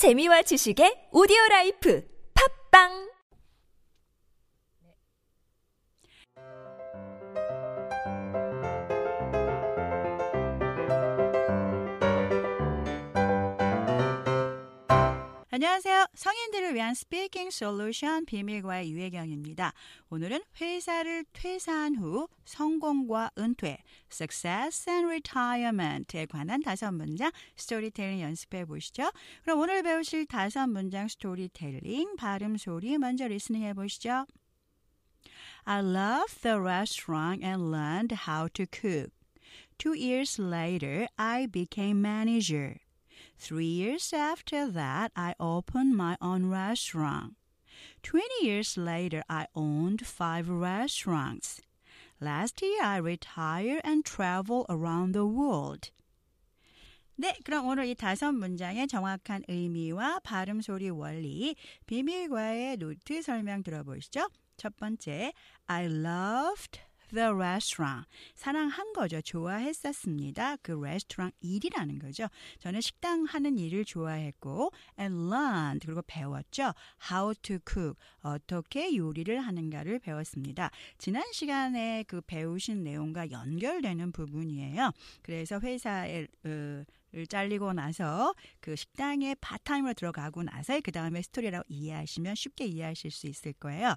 재미와 지식의 오디오 라이프. 팟빵 안녕하세요. 성인들을 위한 speaking 솔루션 비밀과의 유혜경입니다. 오늘은 회사를 퇴사한 후 성공과 은퇴, success and retirement에 관한 다섯 문장 스토리텔링 연습해 보시죠. 그럼 오늘 배우실 다섯 문장 스토리텔링 발음 소리 먼저 리스닝 해 보시죠. I left the restaurant and learned how to cook. Two years later, I became manager. Three years after that, I opened my own restaurant. Twenty years later, I owned five restaurants. Last year, I retired and traveled around the world. 네, 그럼 오늘 이 다섯 문장의 정확한 의미와 발음 소리 원리, 비밀과의 노트 설명 들어보시죠. 첫 번째, I loved the restaurant. 사랑한 거죠. 좋아했었습니다. 그 레스토랑 일이라는 거죠. 저는 식당 하는 일을 좋아했고 and learned 그리고 배웠죠. how to cook 어떻게 요리를 하는가를 배웠습니다. 지난 시간에 그 배우신 내용과 연결되는 부분이에요. 그래서 회사에 어, 를 잘리고 나서 그 식당에 파트타임으로 들어가고 나서 그 다음에 스토리라고 이해하시면 쉽게 이해하실 수 있을 거예요.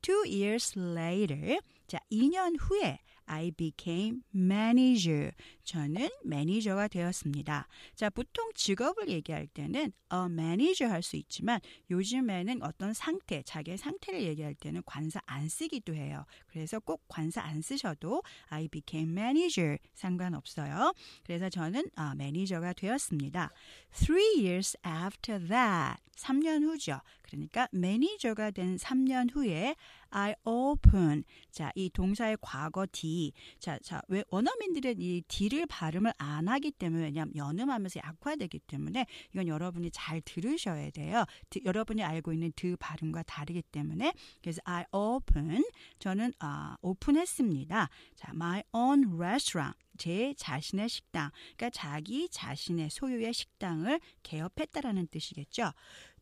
Two years later, 자 2년 후에 I became manager. 저는 매니저가 되었습니다. 자, 보통 직업을 얘기할 때는 a manager 할 수 있지만 요즘에는 어떤 상태, 자기의 상태를 얘기할 때는 관사 안 쓰기도 해요. 그래서 꼭 관사 안 쓰셔도 I became manager 상관없어요. 그래서 저는 아, 매니저가 되었습니다. Three years after that. 3년 후죠. 그러니까 매니저가 된 3년 후에 I open. 자, 이 동사의 과거 D. 자, 자, 왜 원어민들은 이 D를 발음을 안 하기 때문에 왜냐하면 연음하면서 약화되기 때문에 이건 여러분이 잘 들으셔야 돼요. 드, 여러분이 알고 있는 드 발음과 다르기 때문에 그래서 I open. 저는 아, 오픈했습니다. 자, my own restaurant. 제 자신의 식당, 그러니까 자기 자신의 소유의 식당을 개업했다라는 뜻이겠죠.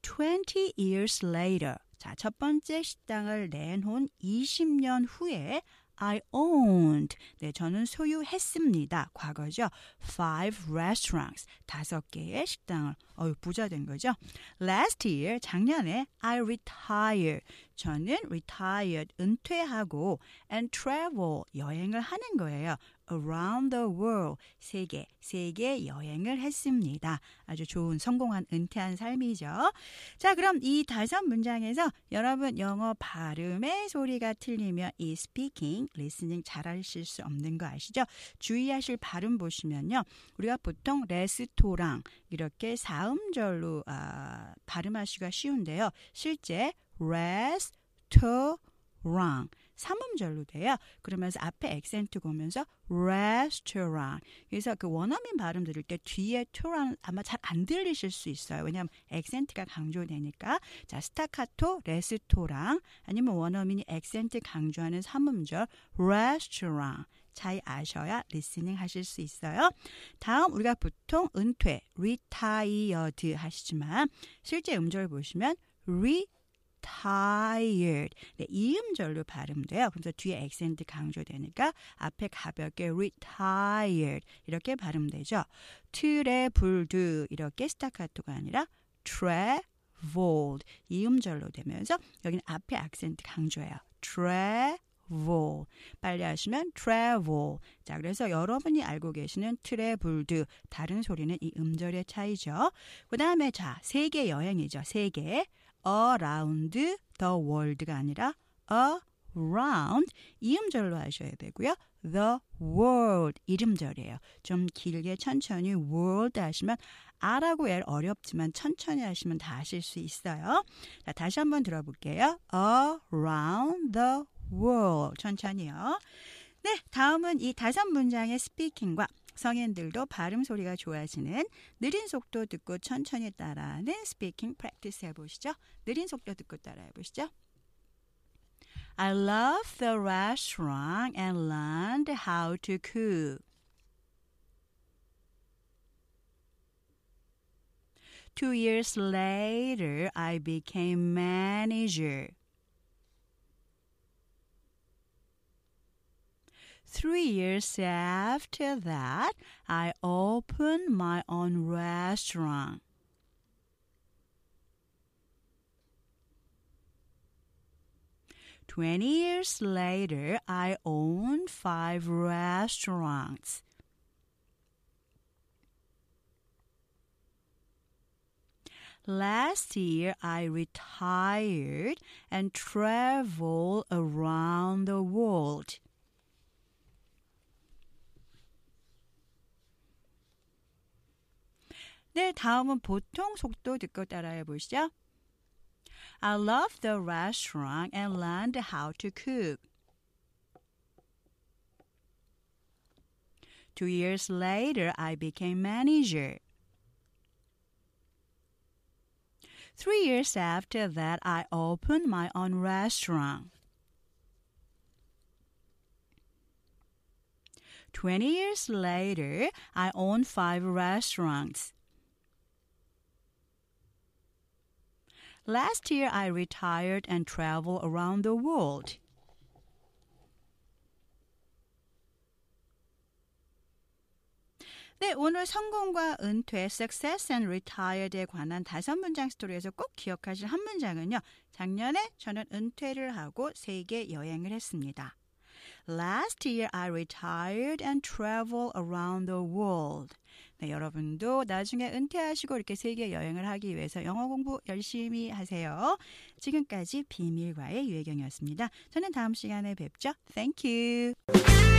20 years later. 자, 첫 번째 식당을 내놓은 20년 후에 I owned. 네, 저는 소유했습니다. 과거죠. Five restaurants. 다섯 개의 식당을. 어유 부자 된 거죠. Last year, 작년에 I retired. 저는 retired, 은퇴하고 and travel, 여행을 하는 거예요. around the world 세계 세계 여행을 했습니다. 아주 좋은 성공한 은퇴한 삶이죠. 자, 그럼 이 다섯 문장에서 여러분 영어 발음의 소리가 틀리면 이 speaking, listening 잘하실 수 없는 거 아시죠? 주의하실 발음 보시면요. 우리가 보통 레스토랑 이렇게 사음절로 아, 발음하시기가 쉬운데요. 실제 restaurant 삼음절로 돼요. 그러면서 앞에 액센트가 오면서 restaurant. 그래서 그 원어민 발음 들을 때 뒤에 to랑 아마 잘 안 들리실 수 있어요. 왜냐하면 액센트가 강조되니까. 자, 스타카토, 레스토랑 아니면 원어민이 액센트 강조하는 삼음절 restaurant. 잘 아셔야 listening 하실 수 있어요. 다음 우리가 보통 은퇴, retired 하시지만 실제 음절 보시면 re tired. 네, 이음절로 발음돼요. 그래서 뒤에 액센트 강조되니까 앞에 가볍게 retired 이렇게 발음되죠. traveled 이렇게 스타카토가 아니라 traveled 이음절로 되면서 여기는 앞에 액센트 강조해요. travel 빨리 하시면 travel. 자, 그래서 여러분이 알고 계시는 traveled 다른 소리는 이 음절의 차이죠. 그 다음에 자, 세계 여행이죠. 세계 around the world가 아니라 around 이음절로 하셔야 되고요. the world 이음절이에요. 좀 길게 천천히 world 하시면 R하고 L 어렵지만 천천히 하시면 다 하실 수 있어요. 자, 다시 한번 들어볼게요. around the world 천천히요. 네, 다음은 이 다섯 문장의 speaking과 성인들도 발음 소리가 좋아지는 느린 속도 듣고 천천히 따라하는 스피킹 프랙티스 해보시죠. 느린 속도 듣고 따라해 보시죠. I love the restaurant and learned how to cook. Two years later, I became manager. Three years after that, I opened my own restaurant. Twenty years later, I owned five restaurants. Last year, I retired and traveled around the world. 네, 다음은 보통 속도 듣고 따라해 보시죠. I love the restaurant and learned how to cook. Two years later, I became manager. Three years after that, I opened my own restaurant. 20 years later, I own five restaurants. Last year, I retired and traveled around the world. 네, 오늘 성공과 은퇴, success and retired에 관한 다섯 문장 스토리에서 꼭 기억하실 한 문장은요. 작년에 저는 은퇴를 하고 세계 여행을 했습니다. Last year I retired and traveled around the world. 네, 여러분도 나중에 은퇴하시고 이렇게 세계 여행을 하기 위해서 영어 공부 열심히 하세요. 지금까지 비밀과의 유혜경이었습니다. 저는 다음 시간에 뵙죠. Thank you.